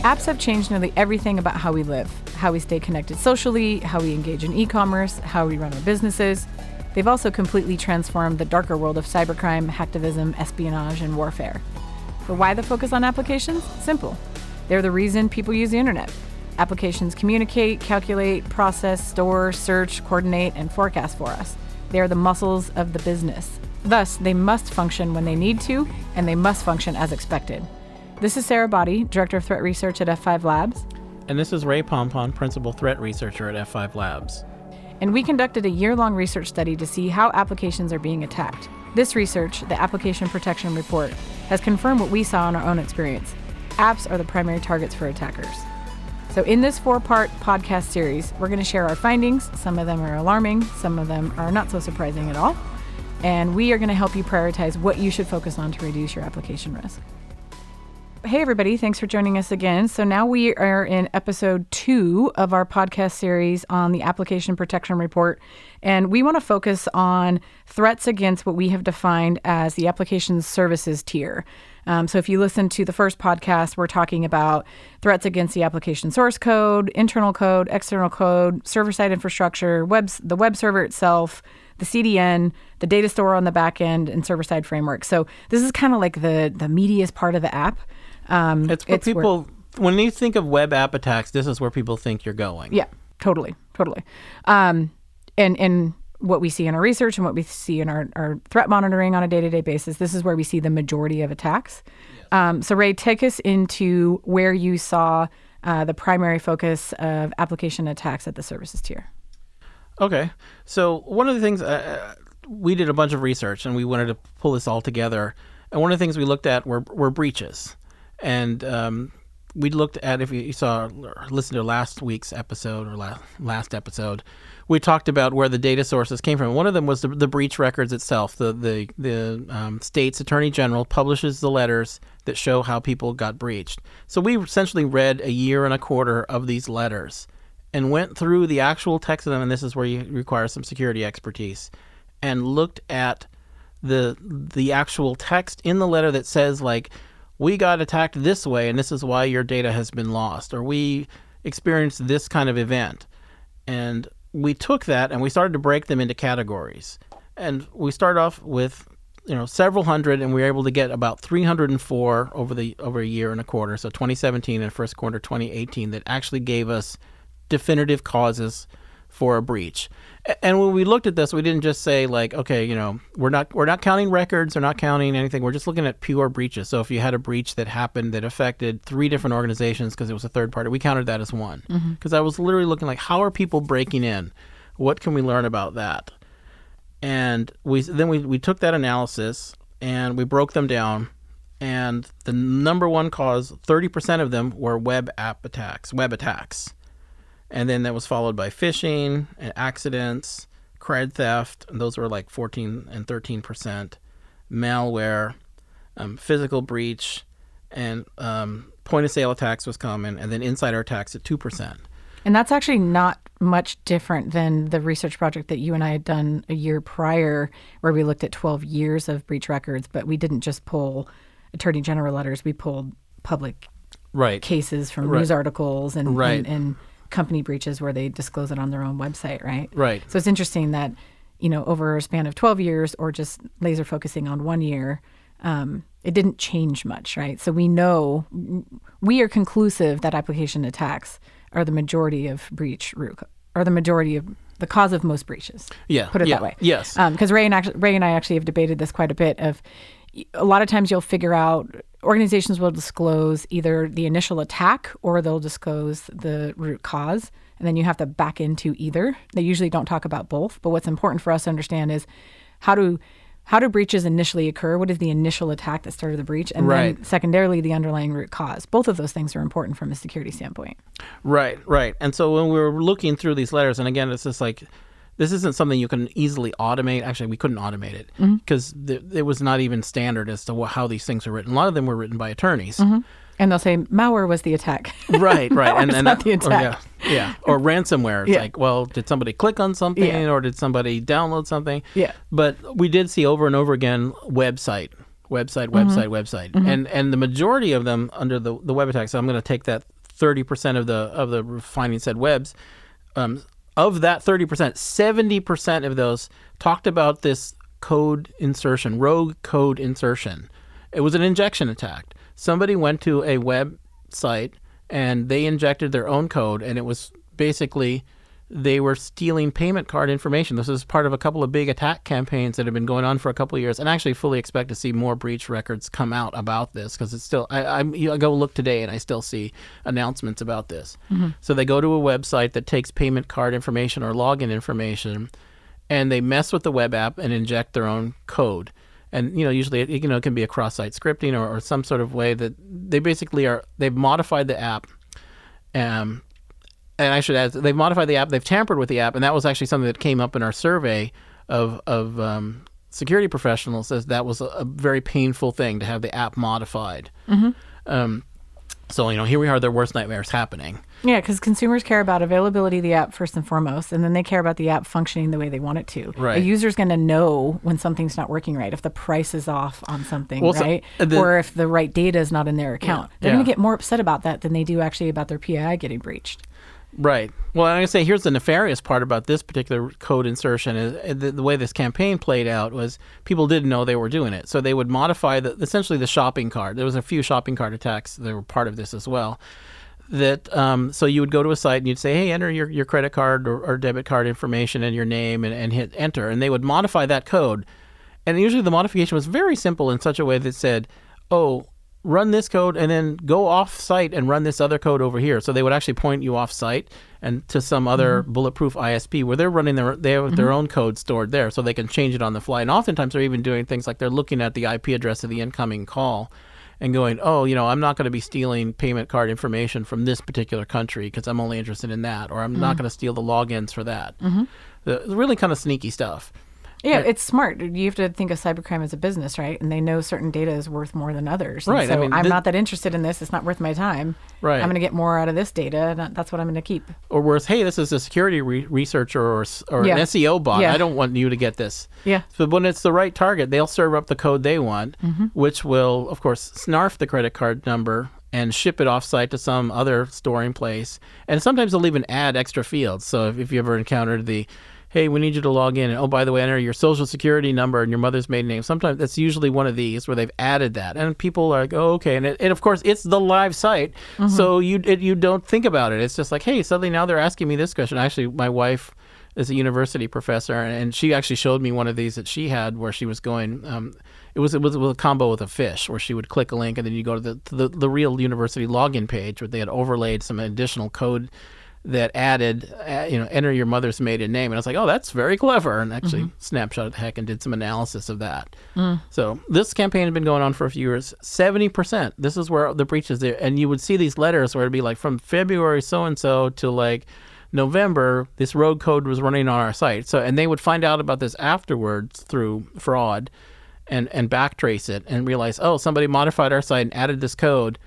Apps have changed nearly everything about how we live, how we stay connected socially, how we engage in e commerce, how we run our businesses. They've also completely transformed the darker world of cybercrime, hacktivism, espionage, and warfare. But why the focus on applications? Simple. They're the reason people use the internet. Applications communicate, calculate, process, store, search, coordinate, and forecast for us. They are the muscles of the business. Thus, they must function when they need to, and they must function as expected. This is Sara Boddy, Director of Threat Research at F5 Labs. And this is Ray Pompon, Principal Threat Researcher at F5 Labs. And we conducted a year long research study to see how applications are being attacked. This research, the Application Protection Report, has confirmed what we saw in our own experience. Apps are the primary targets for attackers. So, in this four part podcast series, we're going to share our findings. Some of them are alarming, some of them are not so surprising at all. And we are going to help you prioritize what you should focus on to reduce your application risk. Hey, everybody. Thanks for joining us again. So now we are in episode two of our podcast series on the Application Protection Report. And we want to focus on threats against what we have defined as the application services tier. Um, so if you listen to the first podcast, we're talking about threats against the application source code, internal code, external code, server side infrastructure, the web server itself, the CDN, the data store on the back end, and server side framework. So this is kind of like the the meatiest part of the app. Um, it's where it's people, where, when you think of web app attacks, this is where people think you're going. Yeah, totally, totally. Um, and and what we see in our research and what we see in our, our threat monitoring on a day to day basis, this is where we see the majority of attacks. Yes. Um, so, Ray, take us into where you saw uh, the primary focus of application attacks at the services tier. Okay. So, one of the things uh, we did a bunch of research and we wanted to pull this all together. And one of the things we looked at were, were breaches and um, we looked at if you saw or listened to last week's episode or last last episode, we talked about where the data sources came from. One of them was the, the breach records itself. The the the um, state's attorney general publishes the letters that show how people got breached. So we essentially read a year and a quarter of these letters and went through the actual text of them. And this is where you require some security expertise, and looked at the the actual text in the letter that says like we got attacked this way and this is why your data has been lost or we experienced this kind of event. And we took that and we started to break them into categories. And we start off with you know several hundred and we were able to get about 304 over the over a year and a quarter so 2017 and first quarter 2018 that actually gave us definitive causes for a breach. And when we looked at this, we didn't just say like, okay, you know, we're not we're not counting records, we're not counting anything. We're just looking at pure breaches. So if you had a breach that happened that affected three different organizations because it was a third party, we counted that as one. Because mm-hmm. I was literally looking like, how are people breaking in? What can we learn about that? And we then we we took that analysis and we broke them down. And the number one cause, 30% of them were web app attacks, web attacks and then that was followed by phishing and accidents, cred theft, and those were like 14 and 13 percent, malware, um, physical breach, and um, point of sale attacks was common, and then insider attacks at two percent. And that's actually not much different than the research project that you and I had done a year prior, where we looked at 12 years of breach records, but we didn't just pull attorney general letters; we pulled public right cases from right. news articles and, right. and, and company breaches where they disclose it on their own website, right? Right. So it's interesting that, you know, over a span of 12 years or just laser focusing on one year, um, it didn't change much, right? So we know, we are conclusive that application attacks are the majority of breach root, are the majority of the cause of most breaches. Yeah. Put it yeah, that way. Yes. Because um, Ray and actually, Ray and I actually have debated this quite a bit. Of a lot of times you'll figure out organizations will disclose either the initial attack or they'll disclose the root cause. And then you have to back into either. They usually don't talk about both. But what's important for us to understand is how do how do breaches initially occur? What is the initial attack that started the breach? And right. then secondarily, the underlying root cause. Both of those things are important from a security standpoint. Right, right. And so when we were looking through these letters, and again, it's just like this isn't something you can easily automate. Actually, we couldn't automate it because mm-hmm. th- it was not even standard as to how these things are written. A lot of them were written by attorneys. Mm-hmm. And they'll say malware was the attack. Right, right, and, and not the attack. Or, yeah, yeah, or ransomware. It's yeah. like, well, did somebody click on something, yeah. or did somebody download something? Yeah. But we did see over and over again website, website, website, website, and and the majority of them under the the web attack. So I'm going to take that 30 percent of the of the finding said webs. Um, of that 30 percent, 70 percent of those talked about this code insertion, rogue code insertion. It was an injection attack. Somebody went to a website and they injected their own code, and it was basically they were stealing payment card information. This is part of a couple of big attack campaigns that have been going on for a couple of years, and I actually fully expect to see more breach records come out about this because it's still. I, I, I go look today and I still see announcements about this. So they go to a website that takes payment card information or login information, and they mess with the web app and inject their own code. And you know, usually it, you know it can be a cross-site scripting or, or some sort of way that they basically are. They've modified the app. Um, and I should add, they've modified the app. They've tampered with the app, and that was actually something that came up in our survey of of um, security professionals. As that was a, a very painful thing to have the app modified. Um, so you know, here we are, their worst nightmares happening. Yeah, because consumers care about availability of the app first and foremost, and then they care about the app functioning the way they want it to. Right. A user's going to know when something's not working right, if the price is off on something, Well, right? uh, the- or if the right data is not in their account. They're Yeah. going to get more upset about that than they do actually about their PII getting breached. Right. Well, I'm going to say here's the nefarious part about this particular code insertion is uh, the, the way this campaign played out was people didn't know they were doing it. So they would modify the essentially the shopping cart. There was a few shopping cart attacks that were part of this as well. That um, so you would go to a site and you'd say, hey, enter your, your credit card or, or debit card information and your name and, and hit enter, and they would modify that code. And usually the modification was very simple in such a way that said, oh, run this code and then go off site and run this other code over here. So they would actually point you off site and to some other mm-hmm. bulletproof ISP where they're running their they have their mm-hmm. own code stored there so they can change it on the fly. And oftentimes they're even doing things like they're looking at the IP address of the incoming call and going, "Oh, you know, I'm not going to be stealing payment card information from this particular country because I'm only interested in that or I'm not mm-hmm. going to steal the logins for that." The, really kind of sneaky stuff. Yeah, it's smart. You have to think of cybercrime as a business, right? And they know certain data is worth more than others. And Right, I So mean, I'm thi- not that interested in this. It's not worth my time. Right. I'm going to get more out of this data, and that's what I'm going to keep. or worse, hey, this is a security re- researcher or, or Yeah. an SEO bot. Yeah. I don't want you to get this. Yeah. But when it's the right target, they'll serve up the code they want, Mm-hmm. which will, of course, snarf the credit card number and ship it offsite to some other storing place. And sometimes they'll even add extra fields. So if, if you ever encountered the Hey, we need you to log in, and oh, by the way, enter your social security number and your mother's maiden name. Sometimes that's usually one of these where they've added that, and people are like, "Oh, okay." And, it, and of course, it's the live site, so you it, you don't think about it. It's just like, hey, suddenly now they're asking me this question. Actually, my wife is a university professor, and she actually showed me one of these that she had where she was going. Um, it was it was with a combo with a phish where she would click a link and then you go to the to the, the real university login page where they had overlaid some additional code that added uh, you know enter your mother's maiden name and I was like oh that's very clever and actually snapshot the heck and did some analysis of that. So this campaign had been going on for a few years. Seventy percent. This is where the breach is there, and you would see these letters where it'd be like from February so and so to like November. This rogue code was running on our site. So and they would find out about this afterwards through fraud, and and backtrace it and realize oh somebody modified our site and added this code.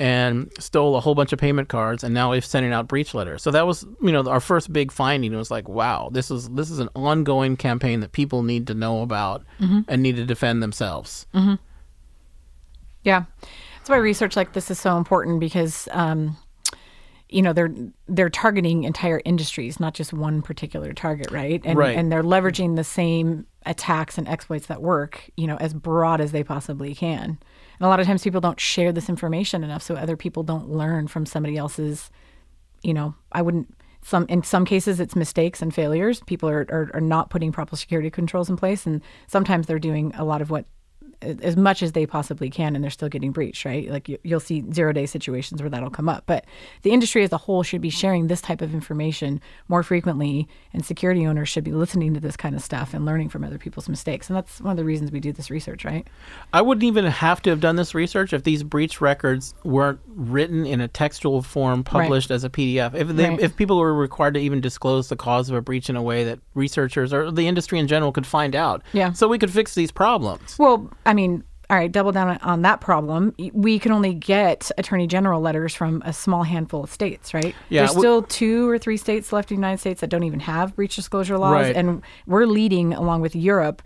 And stole a whole bunch of payment cards, and now we're sending out breach letters. So that was, you know, our first big finding. It was like, wow, this is this is an ongoing campaign that people need to know about and need to defend themselves. Yeah, that's why research like this is so important because, um, you know, they're they're targeting entire industries, not just one particular target, right? And Right. and they're leveraging the same attacks and exploits that work, you know, as broad as they possibly can. And a lot of times people don't share this information enough, so other people don't learn from somebody else's. You know, I wouldn't. Some in some cases it's mistakes and failures. People are, are are not putting proper security controls in place, and sometimes they're doing a lot of what as much as they possibly can and they're still getting breached right like you, you'll see zero day situations where that'll come up but the industry as a whole should be sharing this type of information more frequently and security owners should be listening to this kind of stuff and learning from other people's mistakes and that's one of the reasons we do this research right I wouldn't even have to have done this research if these breach records weren't written in a textual form, published as a PDF. If they, Right. if people were required to even disclose the cause of a breach in a way that researchers or the industry in general could find out, Yeah. so we could fix these problems. well i mean all right double down on that problem we can only get attorney general letters from a small handful of states right Yeah, there's still two or three states left in the united states that don't even have breach disclosure laws Right. and we're leading along with europe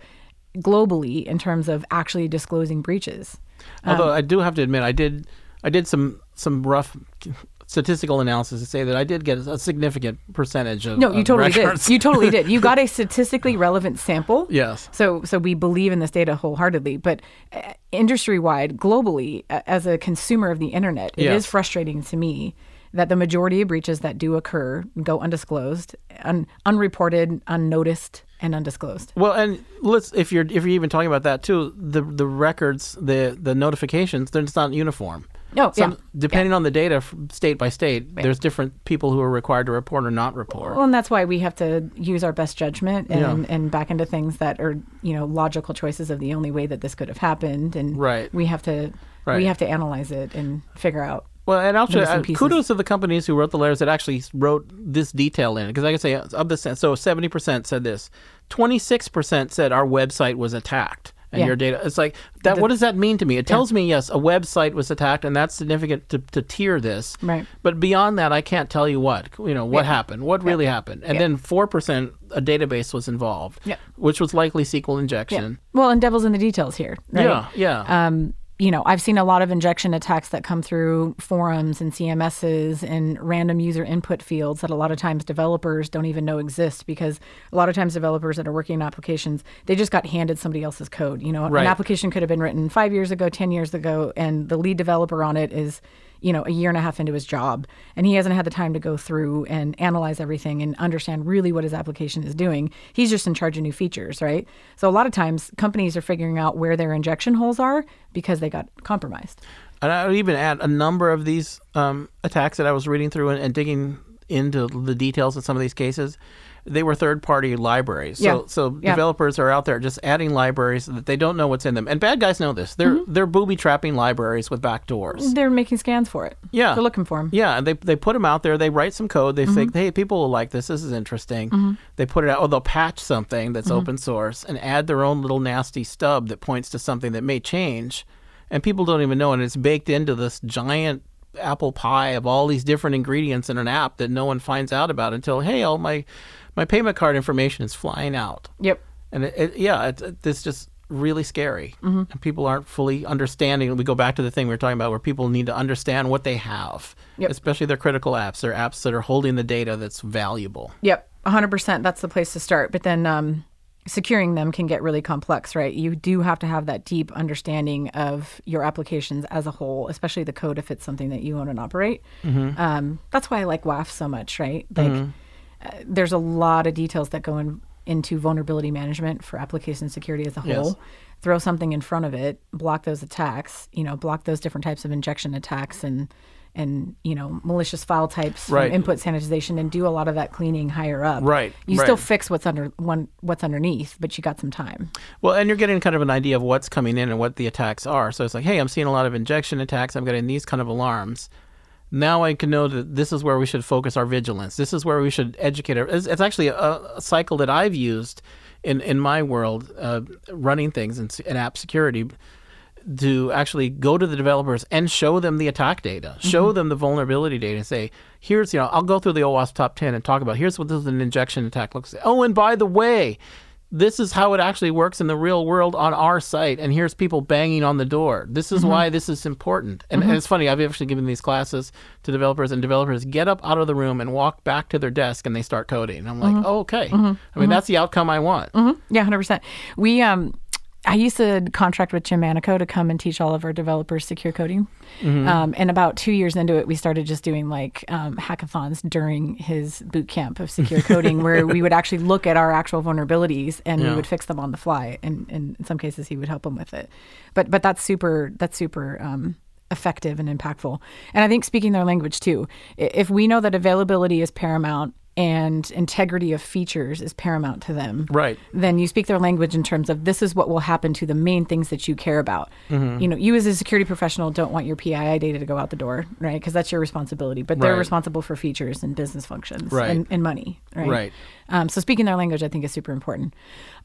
globally in terms of actually disclosing breaches. Although um, I do have to admit, I did I did some some rough statistical analysis to say that I did get a significant percentage of No, you of totally records. did. You totally did. You got a statistically relevant sample. yes. So, so we believe in this data wholeheartedly, but uh, industry-wide, globally, uh, as a consumer of the internet, it is Yes. frustrating to me that the majority of breaches that do occur go undisclosed, un- unreported, unnoticed, and undisclosed. Well, and let's if you're if you're even talking about that too, the the records, the the notifications, they're just not uniform. No, Some, yeah. depending on the data state by state, there's different people who are required to report or not report. Well, and that's why we have to use our best judgment and, Yeah. and back into things that are, you know, logical choices of the only way that this could have happened. And Right. we have to Right. we have to analyze it and figure out. Well, and missing uh, kudos to the companies who wrote the letters that actually wrote this detail in. Because, like I say, of the so seventy percent said this, twenty six percent said our website was attacked, and Yeah. your data. It's like that. what does that mean to me? It tells me yes, a website was attacked, and that's significant to, to tier this. Right. But beyond that, I can't tell you what you know what Yeah. happened, what really happened, and Yeah. then four percent a database was involved, Yeah. which was likely SQL injection. Well, and devil's in the details here. Right? Yeah, yeah. um, you know, I've seen a lot of injection attacks that come through forums and CMSs and random user input fields that a lot of times developers don't even know exist because a lot of times developers that are working on applications, they just got handed somebody else's code. You know, Right. an application could have been written five years ago, 10 years ago, and the lead developer on it is you know, a year and a half into his job, and he hasn't had the time to go through and analyze everything and understand really what his application is doing. He's just in charge of new features, right? So a lot of times companies are figuring out where their injection holes are because they got compromised. And I would even add a number of these um, attacks that I was reading through and, and digging into the details of some of these cases. They were third-party libraries, so Yeah. so Yeah. developers are out there just adding libraries that they don't know what's in them. And bad guys know this. They're Mm-hmm. they're booby trapping libraries with backdoors. They're making scans for it. Yeah. They're looking for them. Yeah, and they they put them out there. They write some code. They Mm-hmm. "Hey, people will like this. This is interesting." They put it out. Or they'll patch something that's Mm-hmm. open source and add their own little nasty stub that points to something that may change, and people don't even know. And it's baked into this giant apple pie of all these different ingredients in an app that no one finds out about until, hey, all my my payment card information is flying out. Yep. And it, it, yeah, it, it, it's just really scary, Mm-hmm. and people aren't fully understanding. We go back to the thing we were talking about, where people need to understand what they have, Yep. especially their critical apps. Their apps that are holding the data that's valuable. Yep. 100%. That's the place to start. But then um, securing them can get really complex, right? You do have to have that deep understanding of your applications as a whole, especially the code if it's something that you own and operate. Um, that's why I like WAF so much, right? Like, uh, there's a lot of details that go in, into vulnerability management for application security as a whole. Yes. Throw something in front of it, block those attacks, you know, block those different types of injection attacks and and you know malicious file types from Right. input sanitization and do a lot of that cleaning higher up. Right, You still fix what's under one what's underneath, but you got some time. Well, and you're getting kind of an idea of what's coming in and what the attacks are. So it's like, hey, I'm seeing a lot of injection attacks. I'm getting these kind of alarms. Now I can know that this is where we should focus our vigilance. This is where we should educate. Our, it's, it's actually a, a cycle that I've used in in my world, uh, running things in app security, to actually go to the developers and show them the attack data, show them the vulnerability data, and say, here's you know, I'll go through the OWASP top ten and talk about here's what this an injection attack looks like. Oh, and by the way, this is how it actually works in the real world on our site, and here's people banging on the door. This is mm-hmm. why this is important. And, and mm-hmm. it's funny, I've actually given these classes to developers, and developers get up out of the room and walk back to their desk, and they start coding. And I'm like, oh, okay. I mean, that's the outcome I want. Yeah, hundred percent. We um I used to contract with Jim Manico to come and teach all of our developers secure coding. Mm-hmm. Um, and about two years into it, we started just doing like um, hackathons during his boot camp of secure coding, where we would actually look at our actual vulnerabilities and we would fix them on the fly. And, and in some cases, he would help them with it. But but that's super that's super um, effective and impactful. And I think speaking their language too. If we know that availability is paramount and integrity of features is paramount to them, Right. then you speak their language in terms of this is what will happen to the main things that you care about. Mm-hmm. You know, you as a security professional don't want your PII data to go out the door, right? Because that's your responsibility. But they're Right. responsible for features and business functions Right. and, and money, right? Right. Um, so speaking their language, I think, is super important.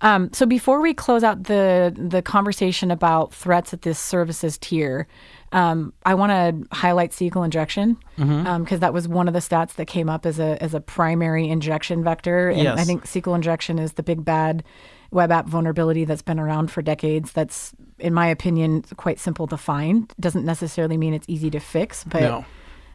Um, so before we close out the the conversation about threats at this services tier, Um, I want to highlight SQL injection because Mm-hmm. that was one of the stats that came up as a as a primary injection vector. And Yes. I think SQL injection is the big bad web app vulnerability that's been around for decades. That's, in my opinion, quite simple to find. Doesn't necessarily mean it's easy to fix, but No.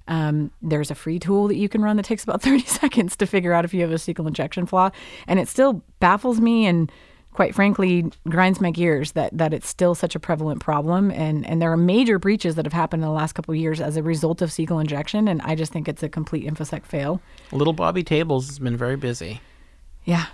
um, there's a free tool that you can run that takes about 30 seconds to figure out if you have a SQL injection flaw. And it still baffles me and quite frankly grinds my gears that, that it's still such a prevalent problem. And, and there are major breaches that have happened in the last couple of years as a result of SQL injection. And I just think it's a complete InfoSec fail. Little Bobby Tables has been very busy. Yeah.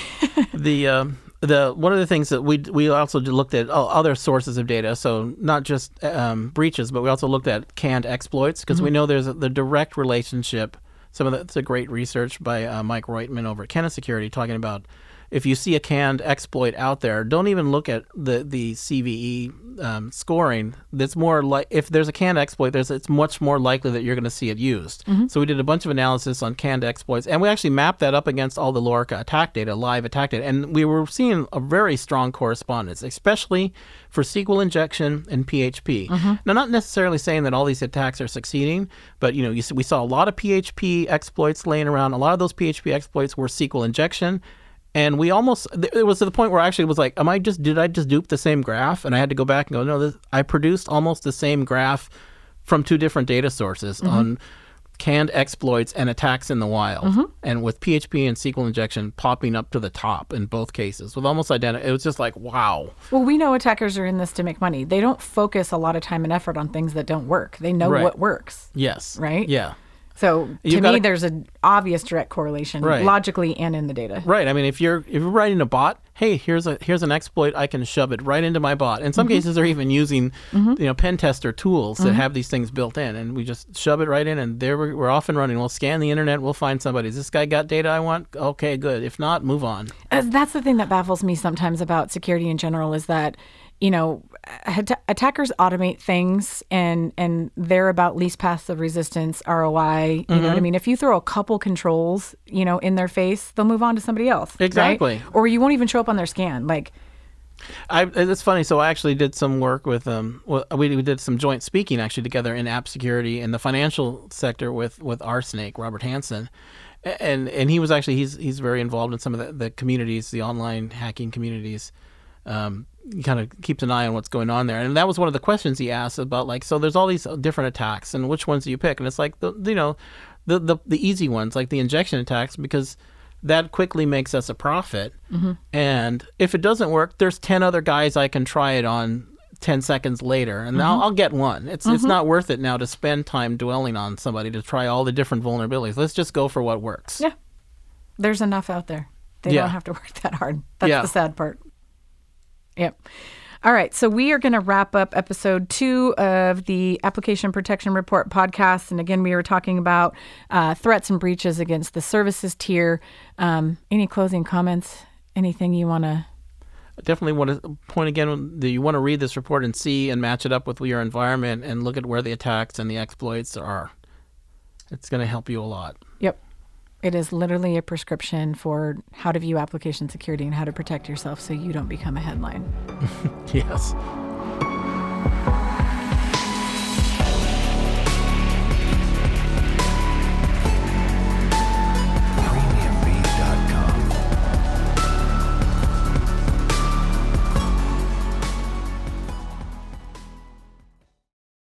the um, the one of the things that we we also looked at oh, other sources of data, so not just um, breaches, but we also looked at canned exploits because we know there's a, the direct relationship. Some of that's a great research by uh, Mike Roytman over at Kenna Security talking about if you see a canned exploit out there, don't even look at the the CVE um, scoring. That's more like if there's a canned exploit, there's it's much more likely that you're going to see it used. So we did a bunch of analysis on canned exploits, and we actually mapped that up against all the Loryka attack data, live attack data, and we were seeing a very strong correspondence, especially for SQL injection and PHP. Now, not necessarily saying that all these attacks are succeeding, but you know, you, we saw a lot of PHP exploits laying around. A lot of those PHP exploits were SQL injection. And we almost it was to the point where I actually was like, "Am I just did I just dupe the same graph?" And I had to go back and go, "No, this, I produced almost the same graph from two different data sources mm-hmm. on canned exploits and attacks in the wild, mm-hmm. and with PHP and SQL injection popping up to the top in both cases with almost identical. It was just like, wow, Well, we know attackers are in this to make money. They don't focus a lot of time and effort on things that don't work. They know Right. what works. yes, Right? yeah. So to You've me, gotta- there's an obvious direct correlation, Right. logically and in the data. Right. I mean, if you're if you're writing a bot, hey, here's a here's an exploit. I can shove it right into my bot. In some mm-hmm. cases, they're even using mm-hmm. you know pen tester tools that mm-hmm. have these things built in, and we just shove it right in, and there we're, we're off and running. We'll scan the internet. We'll find somebody. Has this guy got data I want? Okay, good. If not, move on. Uh, That's the thing that baffles me sometimes about security in general is that, you know, at- attackers automate things and and they're about least paths of resistance, ROI. You know what I mean? If you throw a couple controls, you know, in their face, they'll move on to somebody else. right? Exactly. Or you won't even show up on their scan. Like, I, it's funny. So I actually did some work with um. Well, we, we did some joint speaking actually together in app security in the financial sector with with RSnake Robert Hansen, and and he was actually he's he's very involved in some of the, the communities, the online hacking communities. Um, kind of keeps an eye on what's going on there, and that was one of the questions he asked about like so. There's all these different attacks, and which ones do you pick? And it's like the you know, the the the easy ones like the injection attacks because that quickly makes us a profit. Mm-hmm. And if it doesn't work, there's 10 other guys I can try it on 10 seconds later, and I'll, mm-hmm. I'll get one. It's, it's mm-hmm. not worth it now to spend time dwelling on somebody to try all the different vulnerabilities. Let's just go for what works. yeah, there's enough out there. They Yeah. don't have to work that hard. That's Yeah. the sad part. Yep. All right, so we are going to wrap up episode two of the Application Protection Report podcast. And again, we were talking about uh, threats and breaches against the services tier. Um, any closing comments? Anything you want to? I definitely want to point again that you want to read this report and see and match it up with your environment and look at where the attacks and the exploits are. It's going to help you a lot. Yep. It is literally a prescription for how to view application security and how to protect yourself so you don't become a headline. Yes.